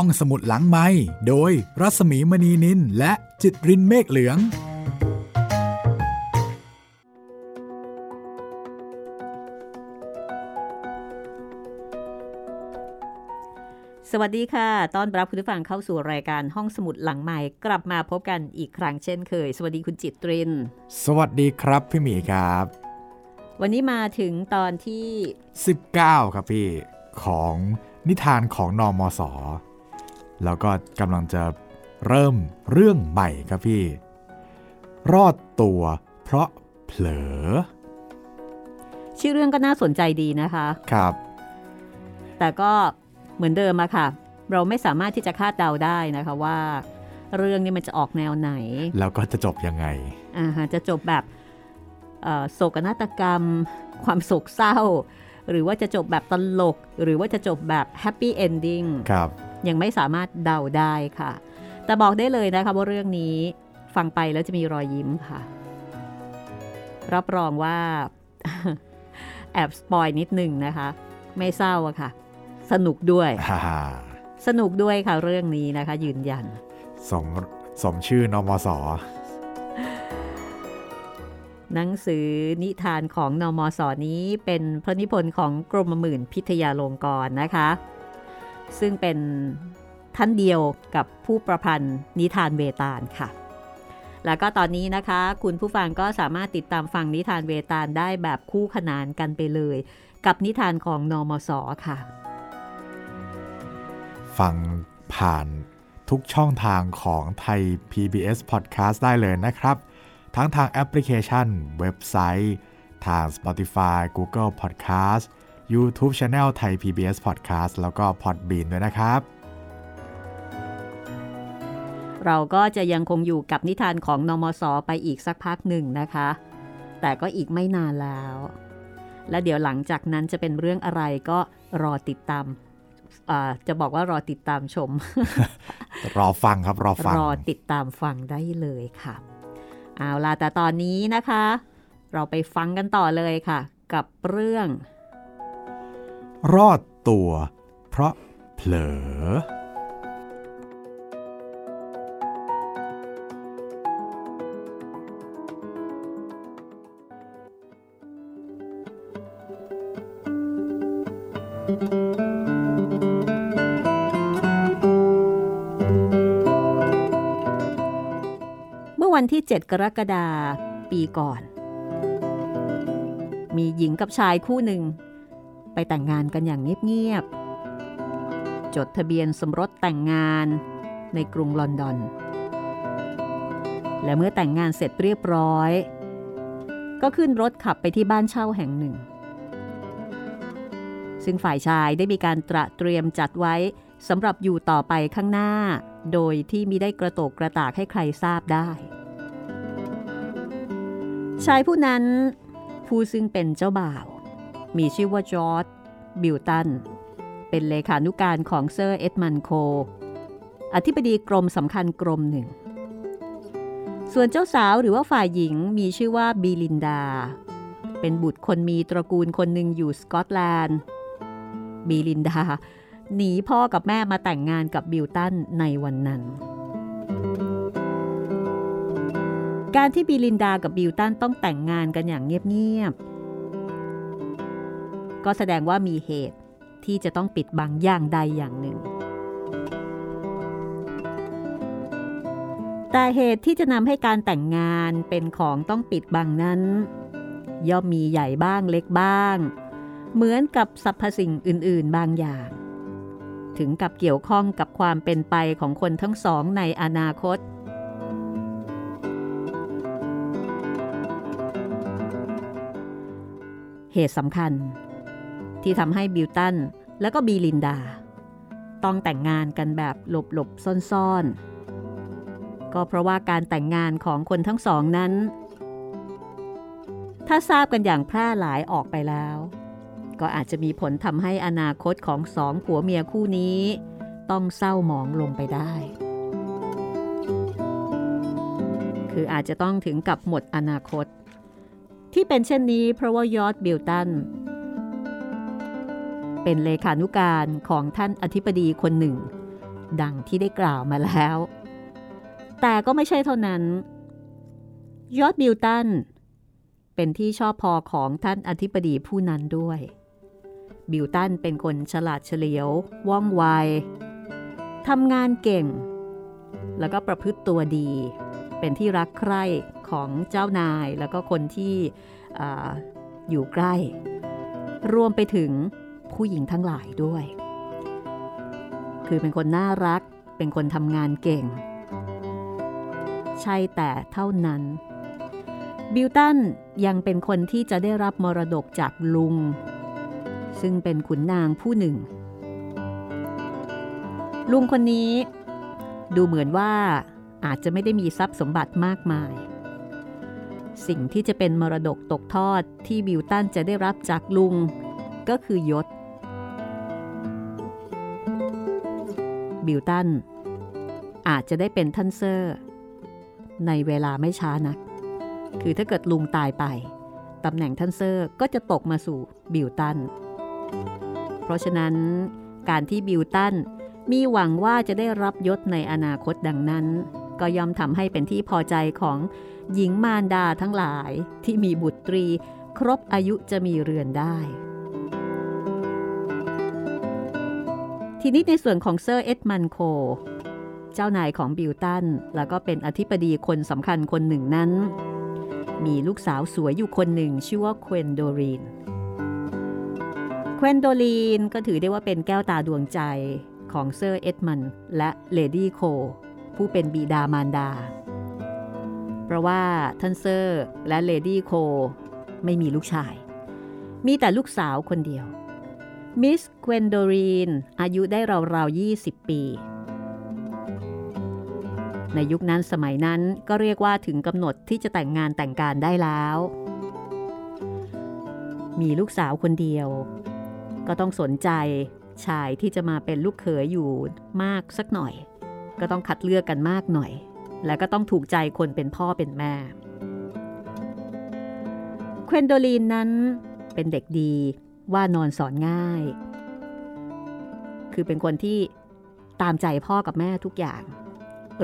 ห้องสมุดหลังไม้โดยรัสมีมณีนินและจิตรินเมฆเหลือง สวัสดีค่ะต้อนรับคุณผู้ฟังเข้าสู่รายการห้องสมุดหลังใหม่กลับมาพบกันอีกครั้งเช่นเคย สวัสดีคุณจิตริน สวัสดีครับพี่หมีครับ วันนี้มาถึงตอนที่ 19 ครับพี่ของนิทานของนอมศ แล้วก็กำลังจะเริ่มเรื่องใหม่ครับพี่ รอดตัวเพราะเผลอ ชื่อเรื่องก็น่าสนใจดีนะคะ ครับ แต่ก็เหมือนเดิมอะค่ะ เราไม่สามารถที่จะคาดเดาได้นะคะว่า เรื่องนี้มันจะออกแนวไหน แล้วก็จะจบยังไงอ่าฮะจะจบแบบเอ่อโศกนาฏกรรม ความโศกเศร้า หรือว่าจะจบแบบตลก หรือว่าจะจบแบบ happy ending ครับ ยังไม่สามารถเดาได้ค่ะ แต่บอกได้เลยนะคะว่าเรื่องนี้ฟังไปแล้วจะมีรอยยิ้มค่ะ รับรองว่าแอบ spoil นิดหนึ่งนะคะ ไม่เศร้าอะค่ะ สนุกด้วยฮ่าฮ่าสนุกด้วยค่ะเรื่องนี้นะคะ ยืนยัน สมสมชื่อนอมศหนังสือนิทานของนอมศนี้เป็นพระนิพนธ์ของกรมหมื่นพิทยาลงกรณ์นะคะ ซึ่งเป็นท่านเดียวกับผู้ประพันธ์นิทานเวตาลค่ะ แล้วก็ตอนนี้นะคะ คุณผู้ฟังก็สามารถติดตามฟังนิทานเวตาลได้แบบคู่ขนานกันไปเลย กับนิทานของนอมศค่ะ ฟังผ่านทุกช่องทางของไทย PBS Podcast ได้เลยนะครับ ทั้งทางแอปพลิเคชัน เว็บไซต์ ทาง Spotify Google Podcast YouTube Channel ไทย PBS Podcast แล้วก็ Podbean ด้วยนะครับ เราก็จะยังคงอยู่กับนิทานของนมสไปอีกสักพักหนึ่งนะคะ แต่ก็อีกไม่นานแล้ว และเดี๋ยวหลังจากนั้นจะเป็นเรื่องอะไรก็รอติดตามอ่าจะบอกว่ารอติดตามชม รอฟังครับรอฟัง รอติดตามฟังได้เลยค่ะ เอาล่ะแต่ตอนนี้นะคะ เราไปฟังกันต่อเลยค่ะ กับเรื่อง รอดตัวเพราะเผลอ เมื่อวันที่ 7 กรกฎาปีก่อน มีหญิงกับชายคู่หนึ่ง ไปแต่งงานกันอย่างเงียบๆ จดทะเบียนสมรสแต่งงานในกรุงลอนดอน และเมื่อแต่งงานเสร็จเรียบร้อย ก็ขึ้นรถขับไปที่บ้านเช่าแห่งหนึ่ง ซึ่งฝ่ายชายได้มีการตระเตรียมจัดไว้สำหรับอยู่ต่อไปข้างหน้า โดยที่มิได้กระโตกกระตากให้ใครทราบได้ ชายผู้นั้นผู้ซึ่งเป็นเจ้าบ่าว มีชื่อว่าจอร์จ บิลตัน เป็นเลขานุการของเซอร์เอ็ดมันโค อธิบดีกรมสำคัญกรมหนึ่ง ส่วนเจ้าสาวหรือว่าฝ่ายหญิงมีชื่อว่าบีลินดา เป็นบุตรคนมีตระกูลคนหนึ่งอยู่สกอตแลนด์ บีลินดา หนีพ่อกับแม่มาแต่งงานกับบิลตันในวันนั้นการที่บีลินดากับบิลตันต้องแต่งงานกันอย่างเงียบๆ ก็แสดงว่ามีเหตุที่จะต้องปิดบังอย่างใดอย่างหนึ่ง แต่เหตุที่จะนำให้การแต่งงานเป็นของต้องปิดบังนั้น ย่อมมีใหญ่บ้างเล็กบ้าง เหมือนกับสรรพสิ่งอื่น ๆ บางอย่าง ถึงกับเกี่ยวข้องกับความเป็นไปของคนทั้งสองในอนาคตเหตุสำคัญ ที่ทำให้บิลตันและก็บีลินดา ต้องแต่งงานกันแบบหลบๆซ่อนๆ ก็เพราะว่าการแต่งงานของคนทั้งสองนั้น ถ้าทราบกันอย่างแพร่หลายออกไปแล้ว ก็อาจจะมีผลทำให้อนาคตของสองผัวเมียคู่นี้ ต้องเศร้าหมองลงไปได้ คืออาจจะต้องถึงกับหมดอนาคต ที่เป็นเช่นนี้เพราะว่ายอดบิลตัน เป็นเลขานุการของท่านอธิบดีคนหนึ่ง ดังที่ได้กล่าวมาแล้ว แต่ก็ไม่ใช่เท่านั้น ยอร์ช บิลตัน เป็นที่ชอบพอของท่านอธิบดีผู้นั้นด้วย บิลตันเป็นคนฉลาดเฉลียว ว่องไวทำงานเก่ง แล้วก็ประพฤติตัวดี เป็นที่รักใคร่ของเจ้านายแล้วก็คนที่อยู่ใกล้ รวมไปถึง ผู้หญิงทั้งหลายด้วย คือเป็นคนน่ารัก เป็นคนทำงานเก่ง ใช่แต่เท่านั้น บิลตันยังเป็นคนที่จะได้รับมรดกจากลุง ซึ่งเป็นขุนนางผู้หนึ่ง ลุงคนนี้ ดูเหมือนว่าอาจจะไม่ได้มีทรัพย์สมบัติมากมาย สิ่งที่จะเป็นมรดกตกทอดที่บิลตันจะได้รับจากลุงก็คือยอร์ช บิลตัน อาจจะได้เป็นท่านเซอร์ ในเวลาไม่ช้านัก คือถ้าเกิดลุงตายไป ตำแหน่งท่านเซอร์ก็จะตกมาสู่บิลตัน เพราะฉะนั้นการที่บิลตันมีหวังว่าจะได้รับยศในอนาคตดังนั้น ก็ย่อมทำให้เป็นที่พอใจของหญิงมารดาทั้งหลายที่มีบุตรี ครบอายุจะมีเรือนได้ ทีนี้ในส่วนของเซอร์เอ็ดมันโค เจ้านายของบิลตัน แล้วก็เป็นอธิบดีคนสำคัญคนหนึ่งนั้น มีลูกสาวสวยอยู่คนหนึ่งชื่อว่าเควนโดรีนเควนโดรีนก็ถือได้ว่าเป็นแก้วตาดวงใจของเซอร์เอ็ดมันและเลดี้โค ผู้เป็นบิดามารดา เพราะว่าท่านเซอร์และเลดี้โค ไม่มีลูกชาย มีแต่ลูกสาวคนเดียว มิสเควนโดรีน อายุได้ราวๆ 20 ปี ในยุคนั้นสมัยนั้นก็เรียกว่าถึงกำหนดที่จะแต่งงานแต่งการได้แล้ว มีลูกสาวคนเดียว ก็ต้องสนใจชายที่จะมาเป็นลูกเขยอยู่มากสักหน่อย ก็ต้องคัดเลือกกันมากหน่อย และก็ต้องถูกใจคนเป็นพ่อเป็นแม่เควนโดลีนนั้นเป็นเด็กดี ว่านอนสอนง่าย คือเป็นคนที่ตามใจพ่อกับแม่ทุกอย่าง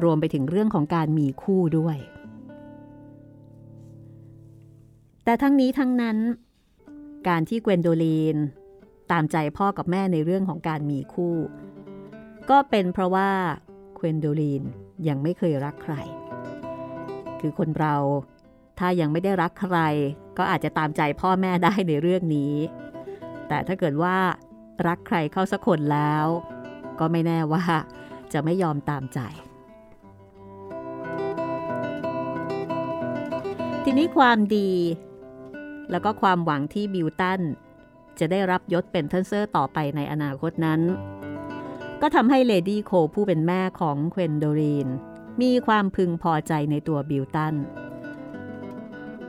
รวมไปถึงเรื่องของการมีคู่ด้วย แต่ทั้งนี้ทั้งนั้น การที่เกวนโดลีน ตามใจพ่อกับแม่ในเรื่องของการมีคู่ ก็เป็นเพราะว่าเควนโดลีนยังไม่เคยรักใคร คือคนเราถ้ายังไม่ได้รักใคร ก็อาจจะตามใจพ่อแม่ได้ในเรื่องนี้ แต่ถ้าเกิดว่ารักใครเข้าสักคนแล้ว ก็ไม่แน่ว่าจะไม่ยอมตามใจ ทีนี้ความดี แล้วก็ความหวังที่บิลตันจะได้รับยศเป็นท่านเซอร์ต่อไปในอนาคตนั้น ก็ทำให้เลดี้โคผู้เป็นแม่ของเควนโดรีน มีความพึงพอใจในตัวบิลตัน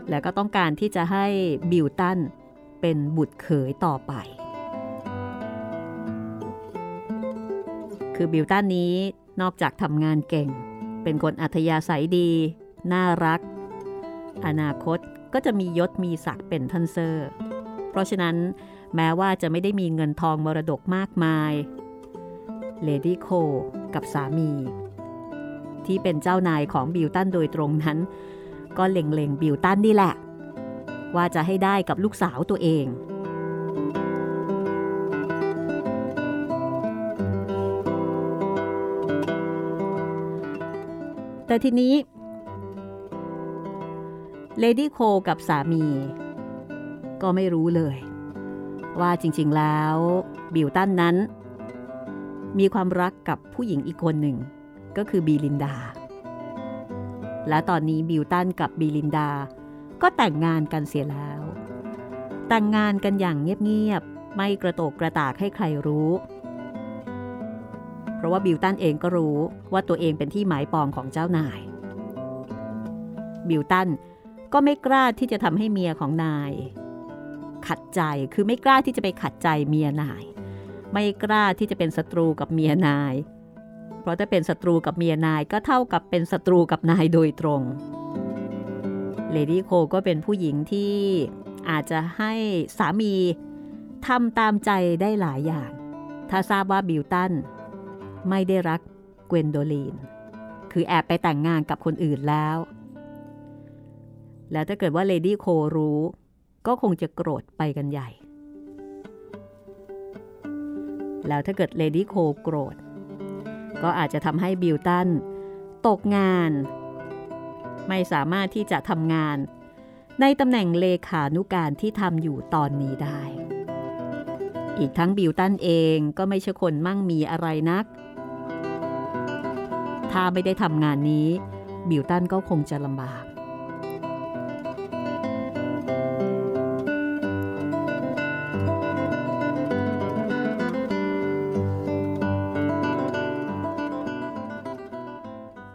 และก็ต้องการที่จะให้บิลตัน เป็นบุตรเขยต่อไป คือบิลตันนี้นอกจากทำงานเก่ง เป็นคนอัธยาศัยดี น่ารัก อนาคตก็จะมียศมีศักดิ์เป็นท่านเซอร์ เพราะฉะนั้นแม้ว่าจะไม่ได้มีเงินทองมรดกมากมาย เลดี้โคกับสามี ที่เป็นเจ้านายของบิลตันโดยตรงนั้น ก็เล็งๆบิลตันนี่แหละ ว่าจะให้ได้กับลูกสาวตัวเอง แต่ทีนี้เลดี้โคกับสามี ก็ไม่รู้เลย ว่าจริงๆแล้วบิลตันนั้น มีความรักกับผู้หญิงอีกคนหนึ่ง ก็คือบีลินดา และตอนนี้บิลตันกับบีลินดา ก็แต่งงานกันเสียแล้ว แต่งงานกันอย่างเงียบๆ ไม่กระโตกกระตากให้ใครรู้ เพราะว่าบิลตันเองก็รู้ว่าตัวเองเป็นที่หมายปองของเจ้านาย บิลตันก็ไม่กล้าที่จะทำให้เมียของนาย ขัดใจ คือไม่กล้าที่จะไปขัดใจเมียนาย ไม่กล้าที่จะเป็นศัตรูกับเมียนาย เพราะถ้าเป็นศัตรูกับเมียนายก็เท่ากับเป็นศัตรูกับนายโดยตรง เลดี้โคก็เป็นผู้หญิงที่อาจจะให้สามีทำตามใจได้หลายอย่าง ถ้าทราบว่าบิลตันไม่ได้รักเกวนโดลีน คือแอบไปแต่งงานกับคนอื่นแล้ว แล้วถ้าเกิดว่าเลดี้โครู้ ก็คงจะโกรธไปกันใหญ่ แล้วถ้าเกิดเลดี้โคโกรธ ก็อาจจะทำให้บิลตันตกงาน ไม่สามารถที่จะทำงาน ในตำแหน่งเลขานุการที่ทำอยู่ตอนนี้ได้ อีกทั้งบิลตันเองก็ไม่ใช่คนมั่งมีอะไรนัก ถ้าไม่ได้ทำงานนี้ บิลตันก็คงจะลำบาก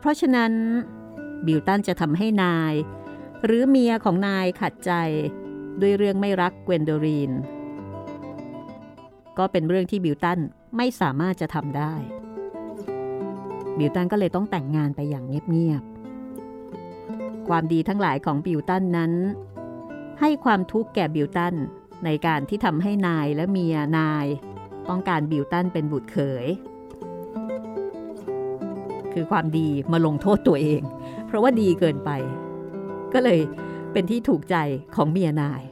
เพราะฉะนั้น บิลตันจะทำให้นาย หรือเมียของนายขัดใจ ด้วยเรื่องไม่รักเกวนโดลีน ก็เป็นเรื่องที่บิลตันไม่สามารถจะทำได้ บิลตันก็เลยต้องแต่งงานไปอย่างเงียบๆ ความดีทั้งหลายของบิลตันนั้น ให้ความทุกข์แก่บิลตันในการที่ทำให้นายและเมียนาย ต้องการบิลตันเป็นบุตรเขยย คือความดีมาลงโทษตัวเอง เพราะว่าดีเกินไป ก็เลยเป็นที่ถูกใจของเมียนาย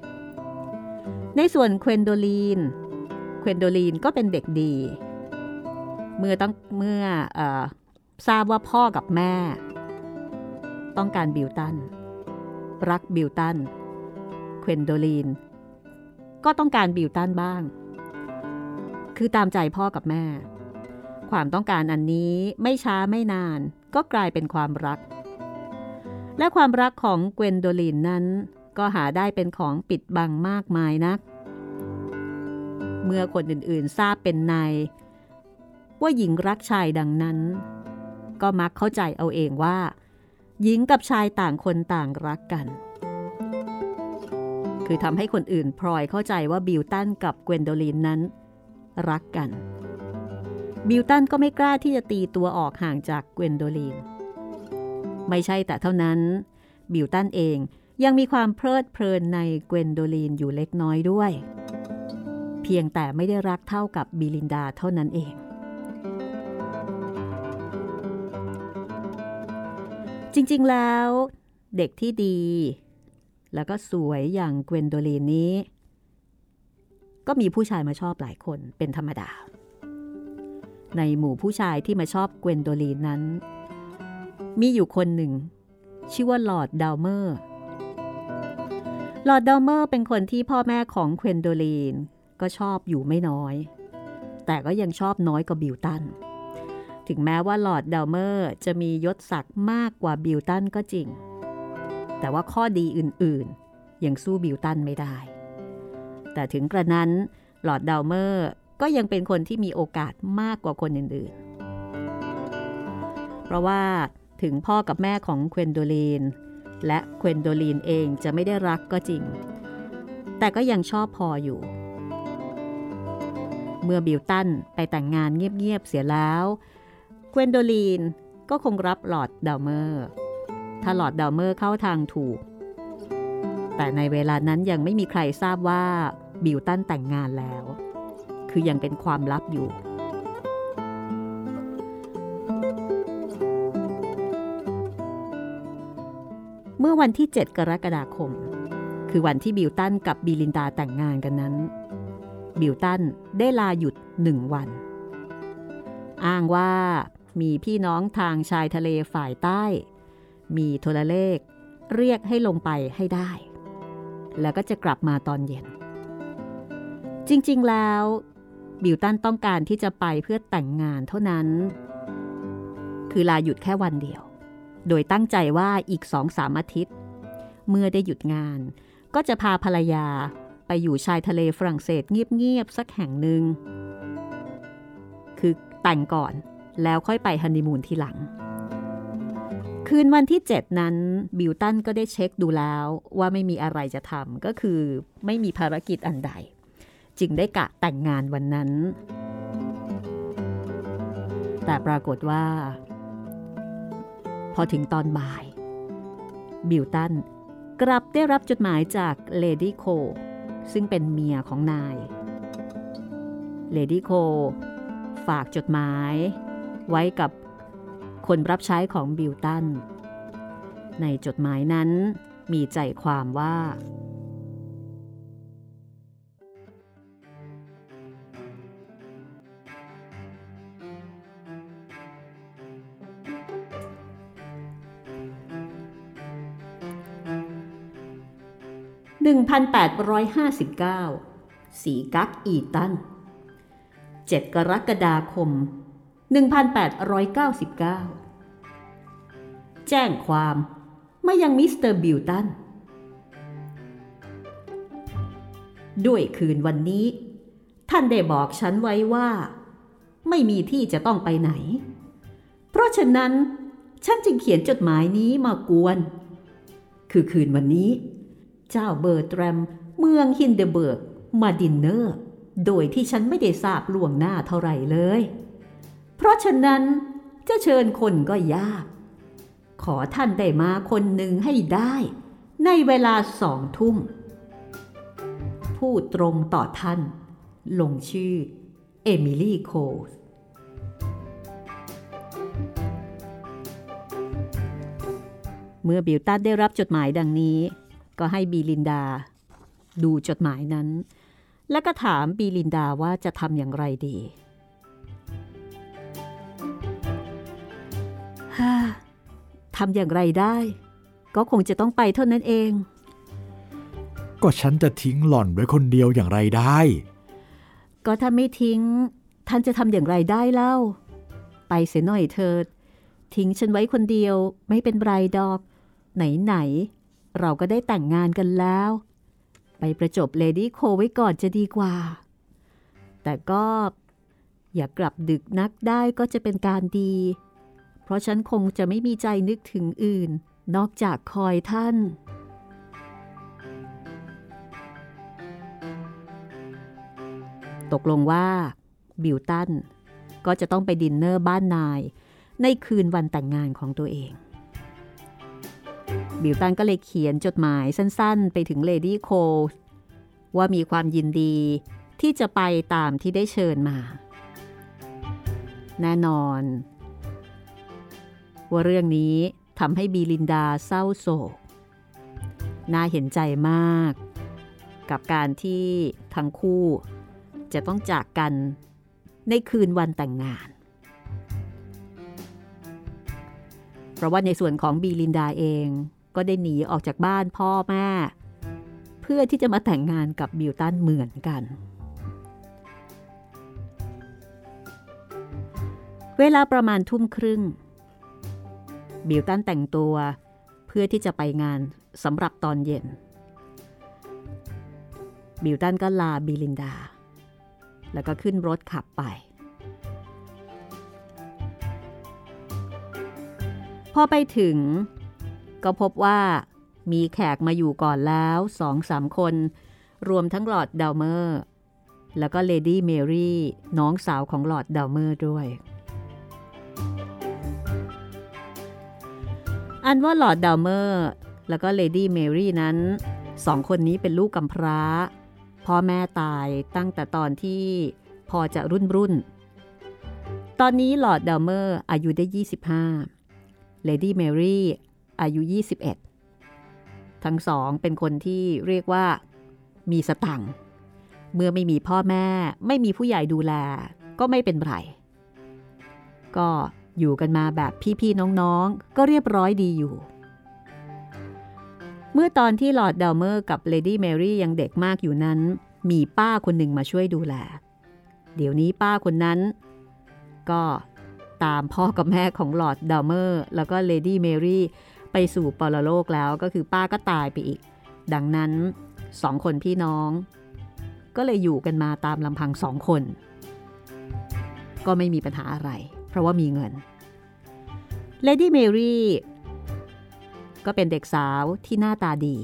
ในส่วนเควนโดลีน เควนโดลีนก็เป็นเด็กดี เมื่อต้องเมื่ออทราบว่าพ่อกับแม่ ต้องการบิลตัน รักบิลตัน เควนโดลีน ก็ต้องการบิลตันบ้าง คือตามใจพ่อกับแม่ ความต้องการอันนี้ไม่ช้าไม่นานก็กลายเป็นความรัก และความรักของเกวนโดลินนั้น ก็หาได้เป็นของปิดบังมากมายนัก เมื่อคนอื่นๆทราบเป็นใน ว่าหญิงรักชายดังนั้น ก็มักเข้าใจเอาเองว่า หญิงกับชายต่างคนต่างรักกัน คือทำให้คนอื่นพลอยเข้าใจว่าบิลตันกับเกวนโดลีนนั้น รักกันบิลตันก็ไม่กล้าที่จะตีตัวออกห่างจากเกวนโดลีน ไม่ใช่แต่เท่านั้น บิลตันเองยังมีความเพลิดเพลินในเกวนโดลีนอยู่เล็กน้อยด้วย เพียงแต่ไม่ได้รักเท่ากับบีลินดาเท่านั้นเอง จริงๆแล้วเด็กที่ดี แล้วก็สวยอย่างเกวนโดลีนนี้ ก็มีผู้ชายมาชอบหลายคนเป็นธรรมดา ในหมู่ผู้ชายที่มาชอบเกวนโดลีนนั้น มีอยู่คนหนึ่ง ชื่อว่าลอร์ดดาวเมอร์ลอร์ดดาวเมอร์เป็นคนที่พ่อแม่ของเกวนโดลีนก็ชอบอยู่ไม่น้อย แต่ก็ยังชอบน้อยกว่าบิลตัน ถึงแม้ว่าลอร์ดดาวเมอร์จะมียศศักดิ์มากกว่าบิลตันก็จริง แต่ว่าข้อดีอื่นๆ ยังสู้บิลตันไม่ได้ แต่ถึงกระนั้นลอร์ดดาวเมอร์ก็ยังเป็นคนที่มีโอกาสมากกว่าคนอื่นๆ เพราะว่า ถึงพ่อกับแม่ของเกวนโดลีน และเกวนโดลีนเองจะไม่ได้รักก็จริง แต่ก็ยังชอบพออยู่ เมื่อบิลตันไปแต่งงานเงียบๆเสียแล้วเกวนโดลีนก็คงรับลอร์ดดาวเมอร์ถ้าลอร์ดดาวเมอร์เข้าทางถูก แต่ในเวลานั้นยังไม่มีใครทราบว่าบิลตันแต่งงานแล้ว คือยังเป็นความลับอยู่ เมื่อวันที่ 7 กรกฎาคม คือวันที่บิลตันกับบิลินดาแต่งงานกันนั้น บิลตันได้ลาหยุดหนึ่งวัน อ้างว่ามีพี่น้องทางชายทะเลฝ่ายใต้ มีโทรเลข เรียกให้ลงไปให้ได้ แล้วก็จะกลับมาตอนเย็น จริงๆแล้วบิลตันต้องการที่จะไปเพื่อแต่งงานเท่านั้น คือลาหยุดแค่วันเดียว โดยตั้งใจว่าอีกสองสามอาทิตย์ เมื่อได้หยุดงาน ก็จะพาภรรยาไปอยู่ชายทะเลฝรั่งเศสเงียบๆสักแห่งหนึ่ง คือแต่งก่อนแล้วค่อยไปฮันนีมูนทีหลัง คืนวันที่ 7 นั้นบิลตันก็ได้เช็คดูแล้วว่าไม่มีอะไรจะทำก็คือไม่มีภารกิจอันใด จึงได้กะแต่งงานวันนั้น แต่ปรากฏว่า พอถึงตอนบ่าย บิลตันกลับได้รับจดหมายจากเลดี้โค ซึ่งเป็นเมียของนาย เลดี้โค ฝากจดหมาย ไว้กับคนรับใช้ของบิลตัน ในจดหมายนั้นมีใจความว่า 1859 สีกักอีตัน 7 กรกฎาคม 1899 แจ้งความมายังมิสเตอร์บิลตัน ด้วยคืนวันนี้ ท่านได้บอกฉันไว้ว่า ไม่มีที่จะต้องไปไหน เพราะฉะนั้นฉันจึงเขียนจดหมายนี้มากวน คือคืนวันนี้ เจ้าเบอร์แตรม เมืองฮินเดเบิร์ก มาดินเนอร์ โดยที่ฉันไม่ได้ทราบล่วงหน้าเท่าไหร่เลย เพราะฉะนั้นจะเชิญคนก็ยาก ขอท่านได้มาคนหนึ่งให้ได้ ในเวลาสองทุ่มพูดตรงต่อท่าน ลงชื่อ เอมิลี่โคเมื่อบิลตันได้รับจดหมายดังนี้ ก็ให้บีลินดา ดูจดหมายนั้น และก็ถามบีลินดาว่าจะทำอย่างไรดีฮ่าทำอย่างไรได้ ก็คงจะต้องไปเท่านั้นเอง ก็ฉันจะทิ้งหล่อนไว้คนเดียวอย่างไรได้ ก็ถ้าไม่ทิ้ง ท่านจะทำอย่างไรได้เล่า ไปเสียหน่อยเถิด ทิ้งฉันไว้คนเดียวไม่เป็นไรดอก ไหนๆ เราก็ได้แต่งงานกันแล้ว ไปประจบเลดี้โคไว้ก่อนจะดีกว่า แต่ก็อย่ากลับดึกนักได้ก็จะเป็นการดี เพราะฉันคงจะไม่มีใจนึกถึงอื่น นอกจากคอยท่าน ตกลงว่า บิลตัน ก็จะต้องไปดินเนอร์บ้านนาย ในคืนวันแต่งงานของตัวเอง บิลตันก็เลยเขียนจดหมายสั้นๆ ไปถึงเลดี้โคว่ามีความยินดีที่จะไปตามที่ได้เชิญมา แน่นอน ว่าเรื่องนี้ทำให้บิลินดาเศร้าโศก น่าเห็นใจมาก กับการที่ทั้งคู่จะต้องจากกันในคืนวันแต่งงาน เพราะว่าในส่วนของบีลินดาเอง ก็ได้หนีออกจากบ้านพ่อแม่เพื่อที่จะมาแต่งงานกับบิลตันเหมือนกัน เวลาประมาณทุ่มครึ่ง บิลตันแต่งตัวเพื่อที่จะไปงานสำหรับตอนเย็น บิลตันก็ลาบิลินดา แล้วก็ขึ้นรถขับไปพอไปถึง ก็พบว่ามีแขกมาอยู่ก่อนแล้วสองสามคน รวมทั้งลอร์ดดาวเมอร์ แล้วก็เลดี้เมรี่น้องสาวของลอร์ดดาวเมอร์ด้วย อันว่าลอร์ดดาวเมอร์แล้วก็เลดี้เมรี่นั้นสองคนนี้เป็นลูกกำพร้า พ่อแม่ตายตั้งแต่ตอนที่พอจะรุ่นรุ่น ตอนนี้ลอร์ดดาวเมอร์อายุได้ 25เลดี้เมรี่ อายุ 21 ทั้งสองเป็นคนที่เรียกว่ามีสตังค์เมื่อไม่มีพ่อแม่ ไม่มีผู้ใหญ่ดูแล ก็ไม่เป็นไร ก็อยู่กันมาแบบพี่ๆน้องๆ ก็เรียบร้อยดีอยู่ เมื่อตอนที่ลอร์ดดาวเมอร์กับเลดี้เมรี่ยังเด็กมากอยู่นั้น มีป้าคนหนึ่งมาช่วยดูแล เดี๋ยวนี้ป้าคนนั้น ก็ตามพ่อกับแม่ของลอร์ดดาวเมอร์แล้วก็เลดี้เมรี่ ไปสู่ปรโลกแล้วก็คือป้าก็ตายไปอีก ดังนั้นสองคนพี่น้อง ก็เลยอยู่กันมาตามลำพังสองคน ก็ไม่มีปัญหาอะไร เพราะว่ามีเงินเลดี้เมรี่ก็เป็นเด็กสาวที่หน้าตาดี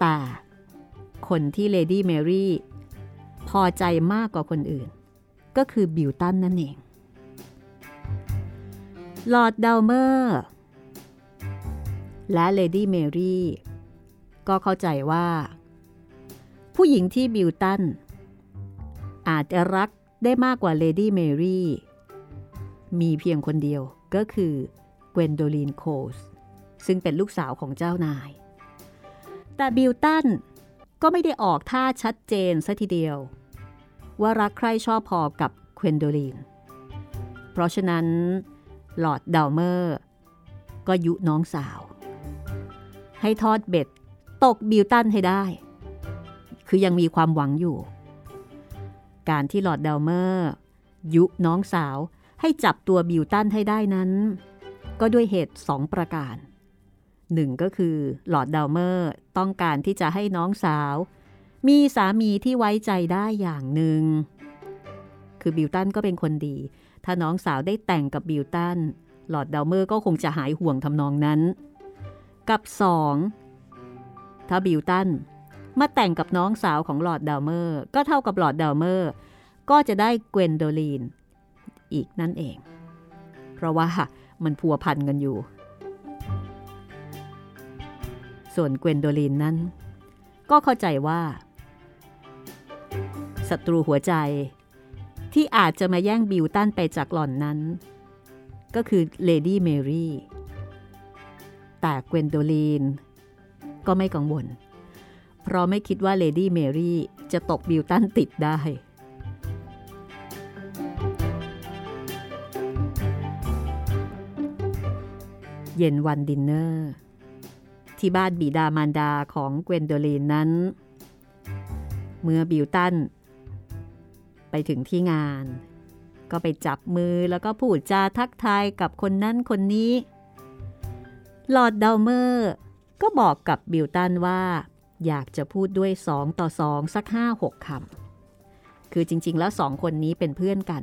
แต่คนที่เลดี้เมรี่พอใจมากกว่าคนอื่น ก็คือบิลตันนั่นเอง ลอร์ดดาวเมอร์ และเลดี้เมรี่ก็เข้าใจว่า ผู้หญิงที่บิลตัน อาจจะรักได้มากกว่าเลดี้เมรี่ มีเพียงคนเดียวก็คือเกวนโดลีนโคสซึ่งเป็นลูกสาวของเจ้านาย แต่บิลตันก็ไม่ได้ออกท่าชัดเจนซะทีเดียว ว่ารักใครชอบพอกับเกวนโดลีน เพราะฉะนั้น ลอร์ดดาวเมอร์ ก็ยุน้องสาว ให้ทอดเบ็ดตกบิลตันให้ได้ คือยังมีความหวังอยู่ การที่ลอร์ดดาวเมอร์ ยุน้องสาวให้จับตัวบิลตันให้ได้นั้น ก็ด้วยเหตุสองประการหนึ่งก็คือลอร์ดดาวเมอร์ต้องการที่จะให้น้องสาว มีสามีที่ไว้ใจได้อย่างหนึ่ง คือบิลตันก็เป็นคนดี ถ้าน้องสาวได้แต่งกับบิลตัน ลอร์ดดาวเมอร์ก็คงจะหายห่วงทำนองนั้น กับสองถ้าบิลตันมาแต่งกับน้องสาวของลอร์ดดาวเมอร์ ก็เท่ากับลอร์ดดาวเมอร์ ก็จะได้เกวนโดลีน อีกนั่นเอง เพราะว่ามันพัวพันกันอยู่ ส่วนเกวนโดลีนนั้น ก็เข้าใจว่าศัตรูหัวใจ ที่อาจจะมาแย่งบิลตันไปจากหล่อนนั้น ก็คือเลดี้เมรี่แต่เกวนโดลีนก็ไม่กังวล เพราะไม่คิดว่าเลดี้เมรี่จะตกบิลตันติดได้ เย็นวันดินเนอร์ ที่บ้านบิดามารดาของเกวนโดลีนนั้น เมื่อบิวตัน ไปถึงที่งาน ก็ไปจับมือแล้วก็พูดจาทักทายกับคนนั้นคนนี้ลอร์ดดาวเมอร์ก็บอกกับบิวตันว่า อยากจะพูดด้วยสองต่อสองสักห้าหกคำคือจริง ๆ แล้วสองคนนี้เป็นเพื่อนกัน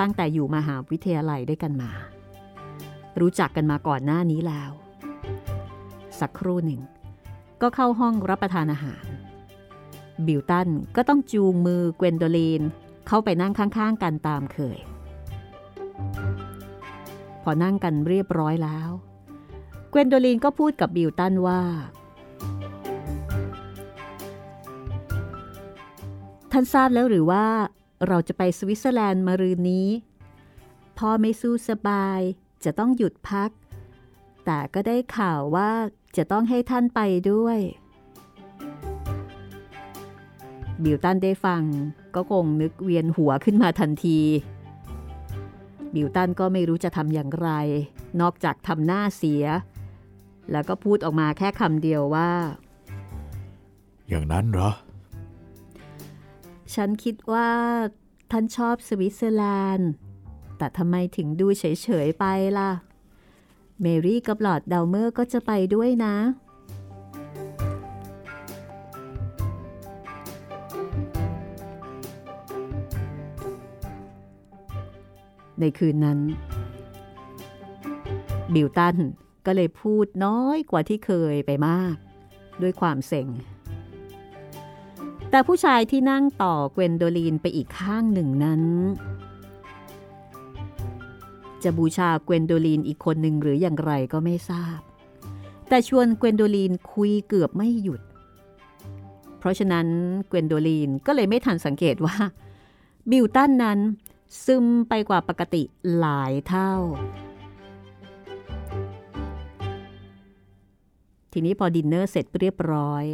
ตั้งแต่อยู่มหาวิทยาลัยด้วยกันมา รู้จักกันมาก่อนหน้านี้แล้ว สักครู่หนึ่ง ก็เข้าห้องรับประทานอาหาร บิวตันก็ต้องจูงมือเกวนโดลีน เข้าไปนั่งข้างๆกันตามเคย พอนั่งกันเรียบร้อยแล้วเกวนโดลีนก็พูดกับบิวตันว่า ท่านทราบแล้วหรือว่าเราจะไปสวิตเซอร์แลนด์มารืนนี้ พ่อไม่สู้สบายจะต้องหยุดพัก แต่ก็ได้ข่าวว่าจะต้องให้ท่านไปด้วย บิวตันได้ฟัง ก็คงนึกเวียนหัวขึ้นมาทันที บิวตันก็ไม่รู้จะทำอย่างไร นอกจากทำหน้าเสีย แล้วก็พูดออกมาแค่คำเดียวว่า อย่างนั้นเหรอ ฉันคิดว่าท่านชอบสวิตเซอร์แลนด์ แต่ทำไมถึงดูเฉย ๆ ไปล่ะ เมรี่กับหลอดดาวเมอร์ก็จะไปด้วยนะ ในคืนนั้น บิลตันก็เลยพูดน้อยกว่าที่เคยไปมาก ด้วยความเซ็ง แต่ผู้ชายที่นั่งต่อเกวนโดลีนไปอีกข้างหนึ่งนั้น จะบูชาเกวนโดลีนอีกคนหนึ่งหรืออย่างไรก็ไม่ทราบ แต่ชวนเกวนโดลีนคุยเกือบไม่หยุด เพราะฉะนั้นเกวนโดลีนก็เลยไม่ทันสังเกตว่าบิวตันนั้น ซึมไปกว่าปกติหลายเท่า ทีนี้พอดินเนอร์เสร็จเรียบร้อย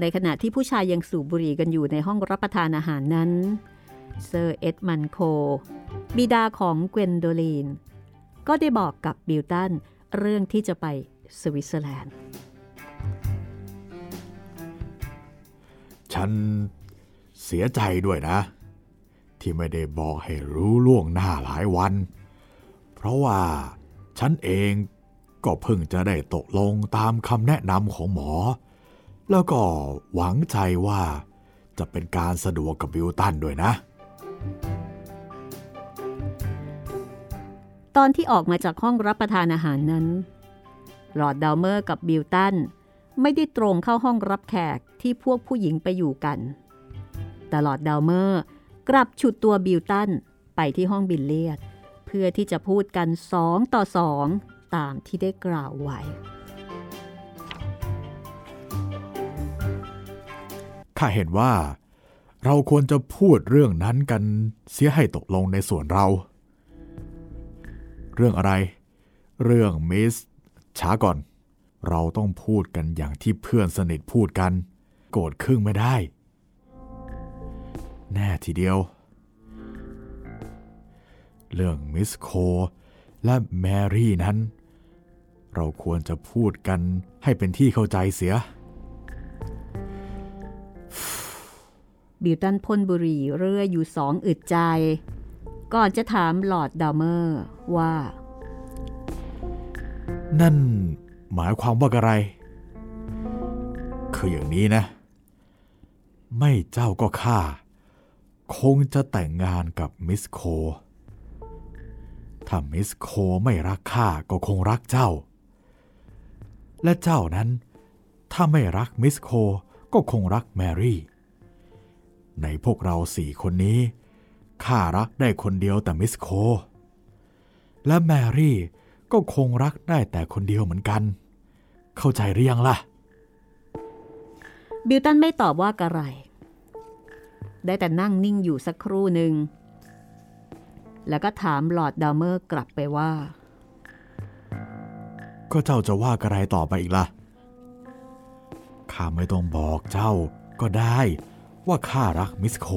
ในขณะที่ผู้ชายยังสูบบุหรี่กันอยู่ในห้องรับประทานอาหารนั้นเซอร์เอ็ดมันโค บิดาของเกวนโดลีน ก็ได้บอกกับบิลตันเรื่องที่จะไปสวิตเซอร์แลนด์ ฉันเสียใจด้วยนะ ที่ไม่ได้บอกให้รู้ล่วงหน้าหลายวัน เพราะว่าฉันเองก็เพิ่งจะได้ตกลงตามคำแนะนำของหมอ แล้วก็หวังใจว่าจะเป็นการสะดวกกับบิลตันด้วยนะ ตอนที่ออกมาจากห้องรับประทานอาหารนั้น ลอร์ดดาวเมอร์กับบิลตันไม่ได้ตรงเข้าห้องรับแขกที่พวกผู้หญิงไปอยู่กัน แต่ลอร์ดดาวเมอร์ กลับฉุดตัวบิลตันไปที่ห้องบิลเลียด เพื่อที่จะพูดกันสองต่อสองตามที่ได้กล่าวไว้ ข้าเห็นว่า เราควรจะพูดเรื่องนั้นกันเสียให้ตกลงในส่วนเรา เรื่องอะไร เรื่องมิสช้าก่อน เราต้องพูดกันอย่างที่เพื่อนสนิทพูดกัน โกรธครึ่งไม่ได้ แน่ทีเดียว เรื่องมิสโคและแมรี่นั้น เราควรจะพูดกันให้เป็นที่เข้าใจเสีย บิวตันพ่นบุหรี่เรื่อยอยู่สองอึดใจ ก่อนจะถามหลอดดาวเมอร์ว่า นั่นหมายความว่าอะไร คืออย่างนี้นะ ไม่เจ้าก็ข้า คงจะแต่งงานกับมิสโค ถ้ามิสโคไม่รักข้าก็คงรักเจ้า และเจ้านั้น ถ้าไม่รักมิสโคก็คงรักแมรี่ ในพวกเราสี่คนนี้ข้ารักได้คนเดียวแต่มิสโค และแมรี่ก็คงรักได้แต่คนเดียวเหมือนกัน เข้าใจหรือยังล่ะ บิวตันไม่ตอบว่ากระไร ได้แต่นั่งนิ่งอยู่สักครู่หนึ่ง แล้วก็ถามหลอดดาวเมอร์กลับไปว่า ก็เจ้าจะว่าอะไรต่อไปอีกล่ะ ข้าไม่ต้องบอกเจ้าก็ได้ว่าข้ารักมิสโค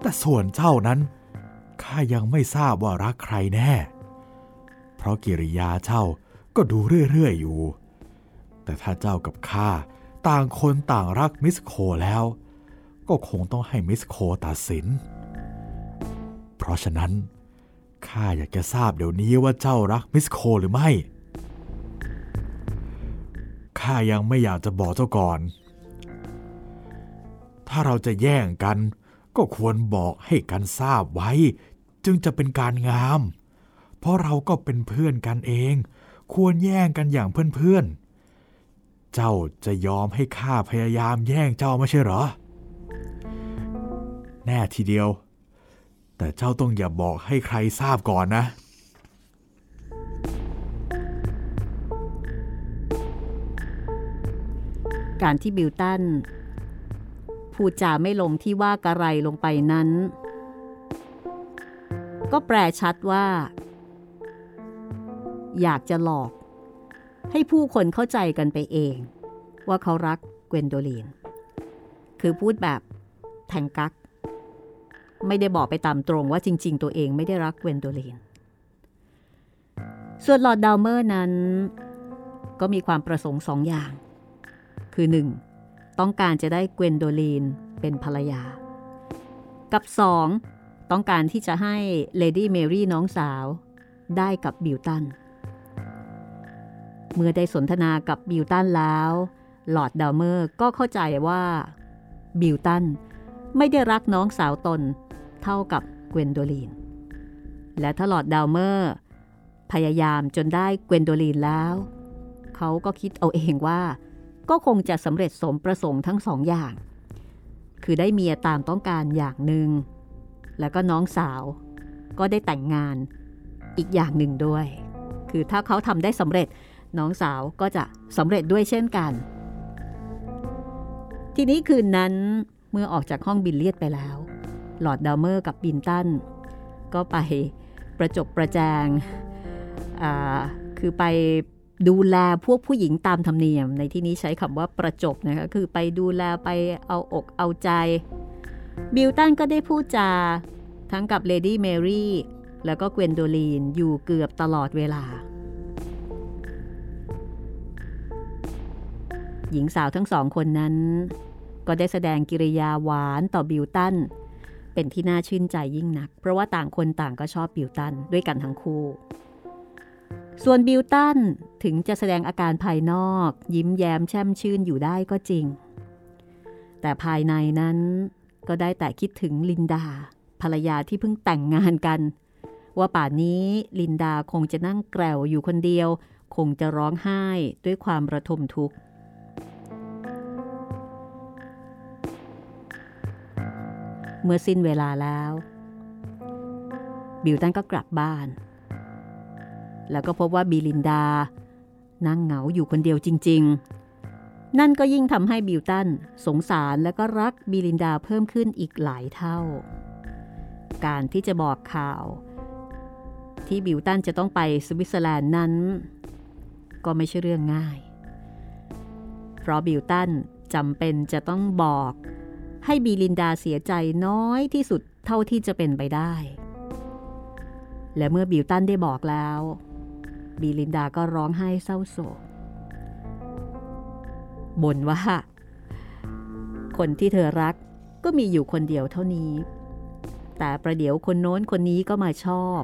แต่ส่วนเจ้านั้นข้ายังไม่ทราบว่ารักใครแน่ เพราะกิริยาเจ้าก็ดูเรื่อยๆอยู่ แต่ถ้าเจ้ากับข้าต่างคนต่างรักมิสโคแล้ว ก็คงต้องให้มิสโคตัดสิน เพราะฉะนั้นข้าอยากจะทราบเดี๋ยวนี้ว่าเจ้ารักมิสโคหรือไม่ข้ายังไม่อยากจะบอกเจ้าก่อน ถ้าเราจะแย่งกัน ก็ควรบอกให้กันทราบไว้ จึงจะเป็นการงาม เพราะเราก็เป็นเพื่อนกันเอง ควรแย่งกันอย่างเพื่อนๆเจ้าจะยอมให้ข้าพยายามแย่งเจ้าไม่ใช่เหรอ แน่ทีเดียว แต่เจ้าต้องอย่าบอกให้ใครทราบก่อนนะ การที่บิวตันพูดจาไม่ลงที่ว่ากระไรลงไปนั้น ก็แปลชัดว่า อยากจะหลอก ให้ผู้คนเข้าใจกันไปเอง ว่าเขารักเกวนโดลีน คือพูดแบบแทงกัก ไม่ได้บอกไปตามตรงว่าจริง ๆ ตัวเองไม่ได้รักเวนโดลีนส่วนลอร์ดดาวเมอร์นั้น ก็มีความประสงค์สองอย่าง คือ 1. ต้องการจะได้เกวนโดลีนเป็นภรรยา กับ 2. ต้องการที่จะให้เลดี้เมรี่น้องสาว ได้กับบิลตัน เมื่อได้สนทนากับบิลตันแล้วลอร์ดดาวเมอร์ก็เข้าใจว่าบิลตันไม่ได้รักน้องสาวตน เท่ากับเกวนโดลีน และถ้าหลอดดาวเมอร์ พยายามจนได้เกวนโดลีนแล้ว เขาก็คิดเอาเองว่า ก็คงจะสำเร็จสมประสงค์ทั้งสองอย่าง คือได้เมียตามต้องการอย่างหนึ่ง แล้วก็น้องสาวก็ได้แต่งงานอีกอย่างหนึ่งด้วย คือถ้าเขาทำได้สำเร็จน้องสาวก็จะสำเร็จด้วยเช่นกัน ทีนี้คืนนั้นเมื่อออกจากห้องบิลเลียดไปแล้ว ลอร์ดดาวเมอร์กับบิลตัน ก็ไปประจบประแจง คือไปดูแลพวกผู้หญิงตามธรรมเนียม ในที่นี้ใช้คำว่าประจบนะคะ คือไปดูแลไปเอาอกเอาใจ บิลตันก็ได้พูดจา ทั้งกับเลดี้เมรี่แล้วก็เกวนโดลีนอยู่เกือบตลอดเวลา หญิงสาวทั้งสองคนนั้น ก็ได้แสดงกิริยาหวานต่อบิลตัน เป็นที่น่าชื่นใจยิ่งนัก เพราะว่าต่างคนต่างก็ชอบบิลตันด้วยกันทั้งคู่ ส่วนบิลตันถึงจะแสดงอาการภายนอก ยิ้มแย้มแช่มชื่นอยู่ได้ก็จริง แต่ภายในนั้นก็ได้แต่คิดถึงลินดา ภรรยาที่เพิ่งแต่งงานกัน ว่าป่านนี้ลินดาคงจะนั่งแกร่วอยู่คนเดียว คงจะร้องไห้ด้วยความระทมทุกข์ เมื่อสิ้นเวลาแล้ว บิวตันก็กลับบ้าน แล้วก็พบว่าบีลินดา นั่งเหงาอยู่คนเดียวจริง ๆ นั่นก็ยิ่งทำให้บิวตันสงสารและก็รักบีลินดาเพิ่มขึ้นอีกหลายเท่า การที่จะบอกข่าว ที่บิวตันจะต้องไปสวิตเซอร์แลนด์นั้น ก็ไม่ใช่เรื่องง่าย เพราะบิวตันจำเป็นจะต้องบอก ให้บีลินดาเสียใจน้อยที่สุดเท่าที่จะเป็นไปได้ และเมื่อบิวตันได้บอกแล้ว บีลินดาก็ร้องไห้เศร้าโศกบ่นว่า คนที่เธอรักก็มีอยู่คนเดียวเท่านี้ แต่ประเดี๋ยวคนโน้นคนนี้ก็มาชอบ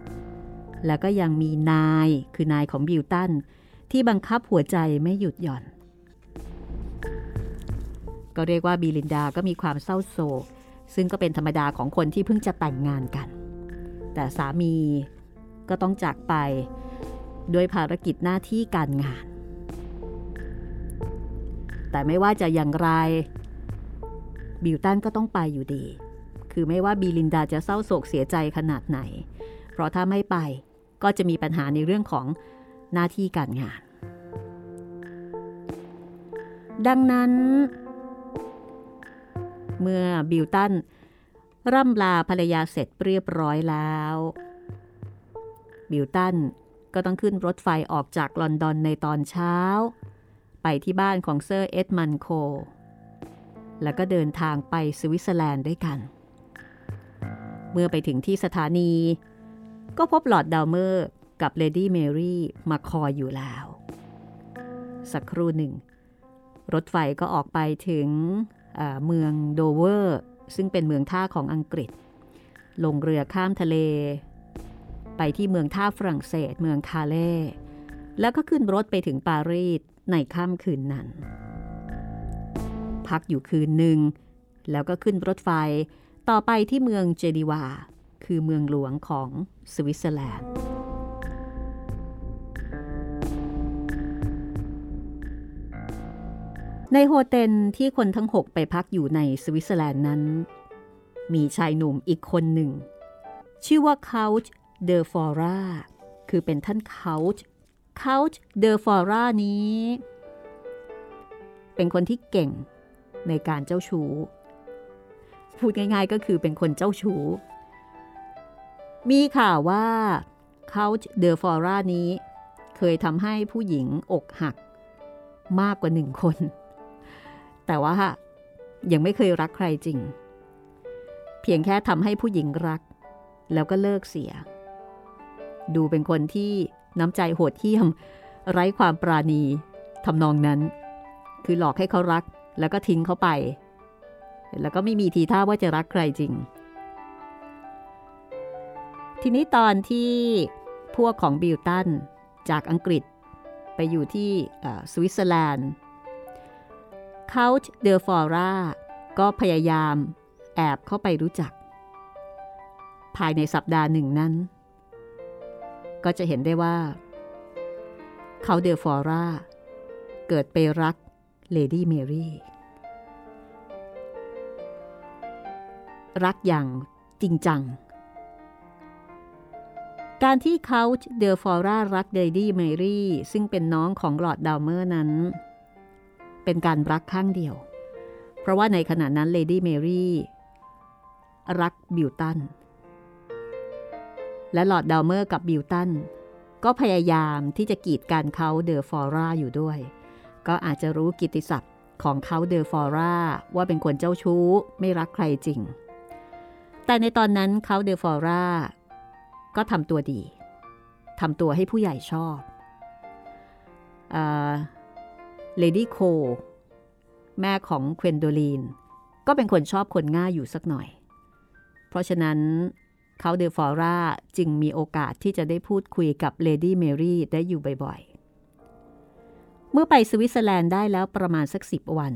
แล้วก็ยังมีนายคือนายของบิวตันที่บังคับหัวใจไม่หยุดหย่อน ก็เรียกว่าบีลินดาก็มีความเศร้าโศก ซึ่งก็เป็นธรรมดาของคนที่เพิ่งจะแต่งงานกัน แต่สามีก็ต้องจากไปด้วยภารกิจหน้าที่การงาน แต่ไม่ว่าจะอย่างไรบิวตันก็ต้องไปอยู่ดี คือไม่ว่าบีลินดาจะเศร้าโศกเสียใจขนาดไหน เพราะถ้าไม่ไปก็จะมีปัญหาในเรื่องของหน้าที่การงาน ดังนั้น เมื่อบิวตันร่ำลาภรรยาเสร็จเรียบร้อยแล้ว บิวตันก็ต้องขึ้นรถไฟออกจากลอนดอนในตอนเช้า ไปที่บ้านของเซอร์เอ็ดมันโค แล้วก็เดินทางไปสวิตเซอร์แลนด์ด้วยกัน เมื่อไปถึงที่สถานี ก็พบลอร์ดดาวเมอร์กับเลดี้เมรี่มาคอยอยู่แล้ว สักครู่หนึ่ง รถไฟก็ออกไปถึง เมืองโดเวอร์ ซึ่งเป็นเมืองท่าของอังกฤษ ลงเรือข้ามทะเล ไปที่เมืองท่าฝรั่งเศส เมืองคาเล่แล้วก็ขึ้นรถไปถึงปารีสในค่ำคืนนั้น พักอยู่คืนหนึ่ง แล้วก็ขึ้นรถไฟต่อไปที่เมืองเจนีวา คือเมืองหลวงของสวิตเซอร์แลนด์ ในโฮเทลที่คนทั้งหกไปพักอยู่ในสวิตเซอร์แลนด์นั้น มีชายหนุ่มอีกคนหนึ่ง ชื่อว่าเคานต์เดอฟอร่าคือเป็นท่านเคานต์เคานต์เดอฟอร่านี้ เป็นคนที่เก่งในการเจ้าชู้พูดง่ายๆก็คือเป็นคนเจ้าชู้ มีข่าวว่าเคานต์เดอฟอร่านี้ เคยทำให้ผู้หญิงอกหักมากกว่าหนึ่งคน แต่ว่ายังไม่เคยรักใครจริง เพียงแค่ทำให้ผู้หญิงรัก แล้วก็เลิกเสีย ดูเป็นคนที่น้ำใจโหดเหี้ยม ไร้ความปราณีทำนองนั้น คือหลอกให้เขารักแล้วก็ทิ้งเขาไป แล้วก็ไม่มีทีท่าว่าจะรักใครจริง ทีนี้ตอนที่พวกของบิลตันจากอังกฤษไปอยู่ที่สวิตเซอร์แลนด์ คาชเดอฟอร่าก็พยายามแอบเข้าไปรู้จัก ภายในสัปดาห์หนึ่งนั้น ก็จะเห็นได้ว่า เขาเดอฟอร่าเกิดไปรักเลดี้เมรี่รักอย่างจริงจัง การที่เขาเดอฟอร่ารักเลดี้เมรี่ซึ่งเป็นน้องของหลอดดาวเมอร์นั้น เป็นการรักข้างเดียว เพราะว่าในขณะนั้นเลดี้เมรี่รักบิวตัน และหลอดดาวเมอร์กับบิวตัน ก็พยายามที่จะกีดกันเขาเดอฟอร่าอยู่ด้วย ก็อาจจะรู้กิติศัพท์ของเขาเดอฟอร่าว่าเป็นคนเจ้าชู้ไม่รักใครจริง แต่ในตอนนั้นเขาเดอฟอร่าก็ทำตัวดีทำตัวให้ผู้ใหญ่ชอบอ เลดี้โคแม่ของเควนโดลีน ก็เป็นคนชอบคนง่ายอยู่สักหน่อย เพราะฉะนั้นเขาเดฟอร่าจึงมีโอกาสที่จะได้พูดคุยกับเลดี้เมรี่ได้อยู่บ่อยๆ เมื่อไปสวิตเซอร์แลนด์ได้แล้วประมาณสักสิบวัน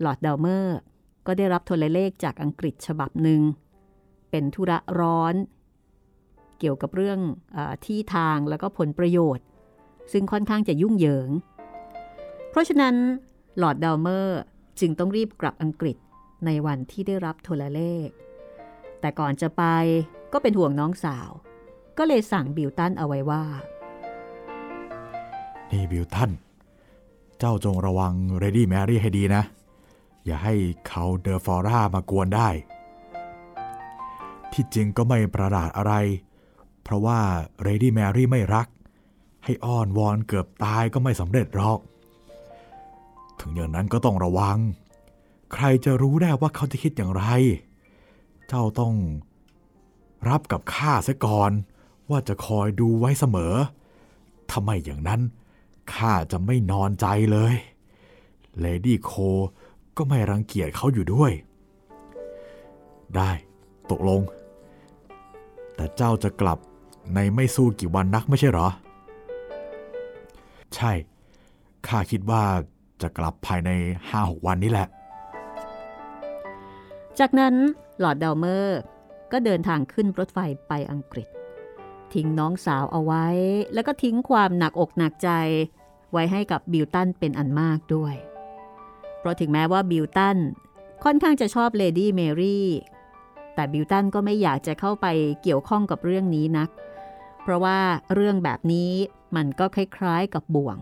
หลอดเดาวเมอร์ก็ได้รับโทรเลขจากอังกฤษฉบับหนึ่ง เป็นธุระร้อน เกี่ยวกับเรื่องอที่ทางแล้วก็ผลประโยชน์ ซึ่งค่อนข้างจะยุ่งเหยิง ราะฉะนั้นหลอดดาวเมอร์จึงต้องรีบกลับอังกฤษในวันที่ได้รับโทรเลข แต่ก่อนจะไปก็เป็นห่วงน้องสาว ก็เลยสั่งบิวตันเอาไว้ว่า นี่บิวตัน เจ้าจงระวังเรดี้แมรี่ให้ดีนะ อย่าให้เขาเดอฟอร่ามากวนได้ ที่จริงก็ไม่ประหลาดอะไร เพราะว่าเรดี้แมรี่ไม่รัก ให้อ้อนวอนเกือบตายก็ไม่สำเร็จหรอก ถึงอย่างนั้นก็ต้องระวัง ใครจะรู้ได้ว่าเขาจะคิดอย่างไร เจ้าต้องรับกับข้าเสียก่อน ว่าจะคอยดูไว้เสมอถ้าไม่อย่างนั้นข้าจะไม่นอนใจเลย เลดี้โคก็ไม่รังเกียจเขาอยู่ด้วย ได้ตกลง แต่เจ้าจะกลับในไม่สู้กี่วันนักไม่ใช่หรอ ใช่ ข้าคิดว่า จะกลับภายในห้าหกวันนี้แหละ จากนั้นหลอดดาวเมอร์ ก็เดินทางขึ้นรถไฟไปอังกฤษ ทิ้งน้องสาวเอาไว้ แล้วก็ทิ้งความหนักอกหนักใจ ไว้ให้กับบิลตันเป็นอันมากด้วย เพราะถึงแม้ว่าบิลตันค่อนข้างจะชอบเลดี้เมรี่แต่บิลตันก็ไม่อยากจะเข้าไปเกี่ยวข้องกับเรื่องนี้นัก เพราะว่าเรื่องแบบนี้มันก็คล้ายๆกับบ่วง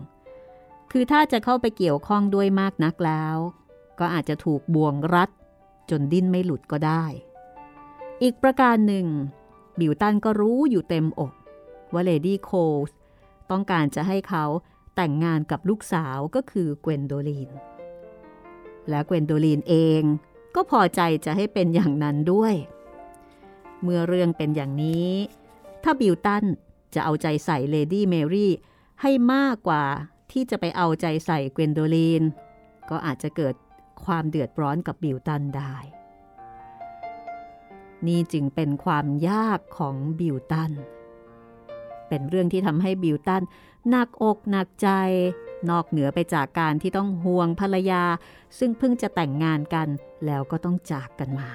คือถ้าจะเข้าไปเกี่ยวข้องด้วยมากนักแล้ว ก็อาจจะถูกบ่วงรัด จนดิ้นไม่หลุดก็ได้ อีกประการหนึ่ง บิวตันก็รู้อยู่เต็มอก ว่าเลดี้โคลส์ต้องการจะให้เขาแต่งงานกับลูกสาวก็คือเกวนโดลีน และเกวนโดลีนเองก็พอใจจะให้เป็นอย่างนั้นด้วย เมื่อเรื่องเป็นอย่างนี้ ถ้าบิวตันจะเอาใจใส่เลดี้เมรี่ให้มากกว่า ที่จะไปเอาใจใส่เกวนโดลีน ก็อาจจะเกิดความเดือดร้อนกับบิวตันได้ นี่จึงเป็นความยากของบิวตัน เป็นเรื่องที่ทำให้บิวตันหนักอกหนักใจ นอกเหนือไปจากการที่ต้องห่วงภรรยา ซึ่งเพิ่งจะแต่งงานกันแล้วก็ต้องจากกันมา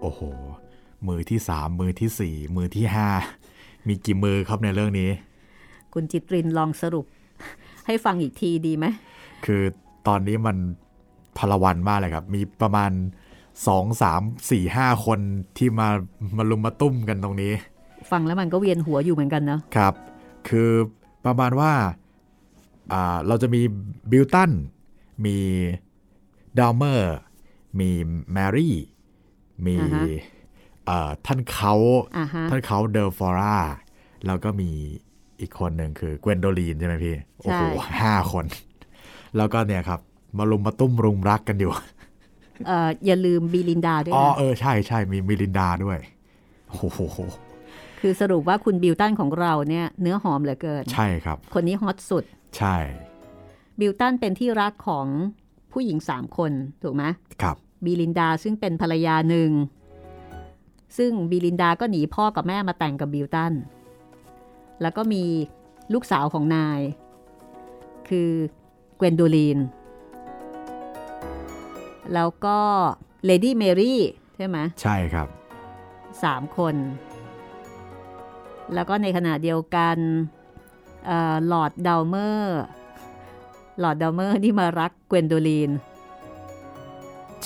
โอ้โห มือที่สามมือที่สี่มือที่ห้ามีกี่มือครับในเรื่องนี้ คุณจิตรินลองสรุป ให้ฟังอีกทีดีไหมคือตอนนี้มันพลวันมากเลยครับ มีประมาณสองสามสี่ห้าคนที่มามาลุมมาตุ้มกันตรงนี้ ฟังแล้วมันก็เวียนหัวอยู่เหมือนกันเนาะครับ คือประมาณว่าอ่าเราจะมีบิลตัน มีดาวเมอร์ มีแมรี่ มีเอ่อ ท่านเขาอ่าฮะท่านเขาเดอฟอร่าแล้วก็มีอีกคนหนึ่งคือเกวนโดลีนใช่ไหมพี่ โอ้โหห้าคน แล้วก็เนี่ยครับ มาลุมมาตุ้มรุมรักกันอยู่เอ่ออย่าลืมบีลินดาด้วยอ๋อนะเออใช่ใช่มีมิลินดาด้วยโอ้โหคือสรุปว่าคุณบิลตันของเราเนี่ยเนื้อหอมเหลือเกิน ใช่ครับ คนนี้ฮอตสุด ใช่ บิลตันเป็นที่รักของผู้หญิงสามคนถูกไหมครับบีลินดาซึ่งเป็นภรรยาหนึ่ง ซึ่งบีลินดาก็หนีพ่อกับแม่มาแต่งกับบิลตัน แล้วก็มีลูกสาวของนาย คือเกวนโดลีน แล้วก็เลดี้เมรี่ใช่ไหมใช่ครับสามคน แล้วก็ในขณะเดียวกันหลอดดาวเมอร์หลอดดาวเมอร์นี่มารักเกวนโดลีน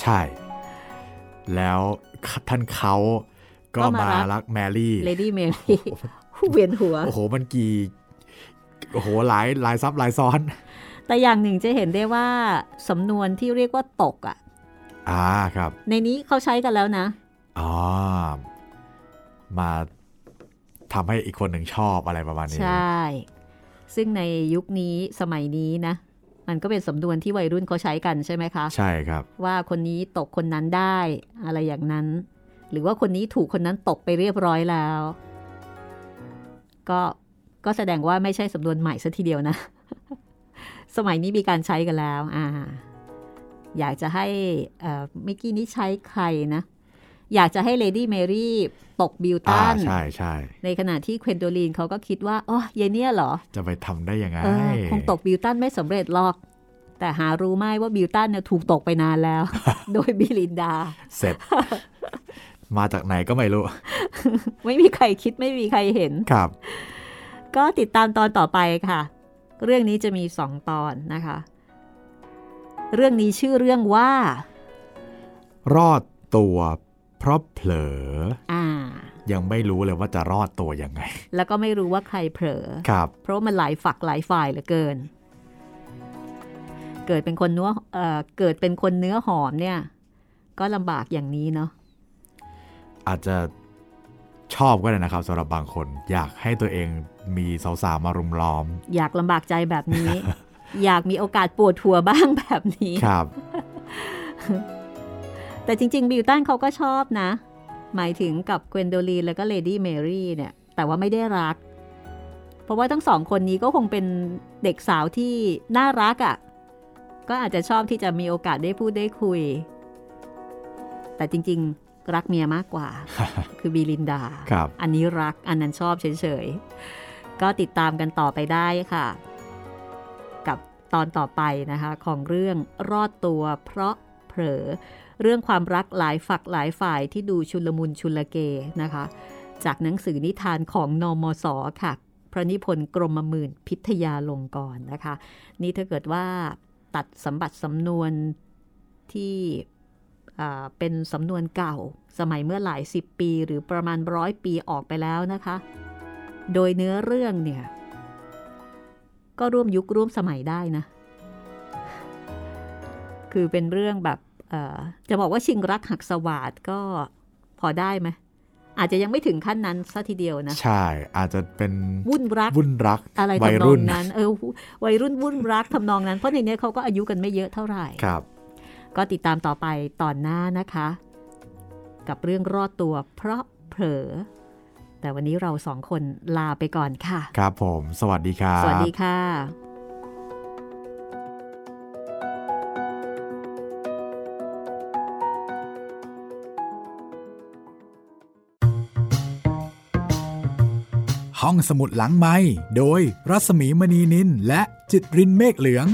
ใช่ แล้วท่านเขา ก็ก็มามารักรักแมรี่เลดี้เมรี่เวียนหัว โอ้โห มันกี่ โอ้โห หลายหลายซับหลายซ้อน แต่อย่างหนึ่งจะเห็นได้ว่าสำนวนที่เรียกว่าตกอะ่ะ อ่าครับ ในนี้เขาใช้กันแล้วนะอ๋อมาทำให้อีกคนหนึ่งชอบอะไรประมาณนี้ ใช่ ซึ่งในยุคนี้สมัยนี้นะ มันก็เป็นสำนวนที่วัยรุ่นเขาใช้กันใช่ไหมคะ ใช่ครับ ว่าคนนี้ตกคนนั้นได้อะไรอย่างนั้น หรือว่าคนนี้ถูกคนนั้นตกไปเรียบร้อยแล้ว ก็ก็แสดงว่าไม่ใช่สำนวนใหม่ซะทีเดียวนะ สมัยนี้มีการใช้กันแล้วอ่าอยากจะให้เอ่อเมื่อกี้นี้ใช้ใครนะ อยากจะให้เลดี้เมรี่ตกบิวอ่าตันใช่ใช่ในขณะที่เควนโดลีนเขาก็คิดว่าอ๋อยายเนี่ยเหรอ จะไปทำได้ยังไงเออคงตกบิวตันไม่สำเร็จหรอก แต่หารู้ไหมว่าบิวตันเนี่ยถูกตกไปนานแล้ว โดยบิลินดา เสร็จ มาจากไหนก็ไม่รู้ ไม่มีใครคิดไม่มีใครเห็นครับ ก็ติดตามตอนต่อไปค่ะ เรื่องนี้จะมีสองตอนนะคะ เรื่องนี้ชื่อเรื่องว่า รอดตัวเพราะเผลออ่ายังไม่รู้เลยว่าจะรอดตัวยังไง แล้วก็ไม่รู้ว่าใครเผลอครับ เพราะว่ามันหลายฝักหลายฝ่ายเหลือเกิน เกิดเป็นคนเนื้อเอ่อเกิดเป็นคนเนื้อหอมเนี่ย ก็ลำบากอย่างนี้เนาะ อาจจะชอบก็ได้นะครับสำหรับบางคน อยากให้ตัวเองมีสาวๆมารุมล้อม อยากลำบากใจแบบนี้ อยากมีโอกาสปวดหัวบ้างแบบนี้ครับ แต่จริง ๆ บิวตันเขาก็ชอบนะ หมายถึงกับเกวนโดลีนแล้วก็เลดี้เมรี่เนี่ย แต่ว่าไม่ได้รัก เพราะว่าทั้งสองคนนี้ก็คงเป็นเด็กสาวที่น่ารักอะ่ะ ก็อาจจะชอบที่จะมีโอกาสได้พูดได้คุย แต่จริง ๆ รักเมียมากกว่า คือบีลินดาครับอันนี้รักอันนั้นชอบเฉยๆ ก็ติดตามกันต่อไปได้ค่ะ กับตอนต่อไปนะคะ ของเรื่องรอดตัวเพราะเผลอเรื่องความรักหลายฝักหลายฝ่ายที่ดูชุลมุนชุลเกนะคะ จากหนังสือนิทานของนอมศค่ะ พระนิพนธ์กรมหมื่นพิทยาลงกรณ์นะคะ นี่ถ้าเกิดว่าตัดสมบัติสำนวนที่อ่า เป็นสำนวนเก่า สมัยเมื่อหลายสิบปีหรือประมาณร้อยปีออกไปแล้วนะคะ โดยเนื้อเรื่องเนี่ย ก็ร่วมยุคร่วมสมัยได้นะ คือเป็นเรื่องแบบเอ่อจะบอกว่าชิงรักหักสวาดก็พอได้ไหมอาจจะยังไม่ถึงขั้นนั้นซะทีเดียวนะ ใช่อาจจะเป็นวุ่นรักวุ่นรักอะไรวัยทำนอรุ่งนนั้น เออวัยรุ่นวุ่นรักทำนองนั้นเพราะในเนี้ยเขาก็อายุกันไม่เยอะเท่าไหร่ครับ ก็ติดตามต่อไปตอนหน้านะคะ กับเรื่องรอดตัวเพราะเผลอ แต่วันนี้เราสองคนลาไปก่อนค่ะ ครับผม สวัสดีครับ สวัสดีค่ะห้องสมุดหลังไม้โดยรัสมีมณีนินและจิตรินเมฆเหลือง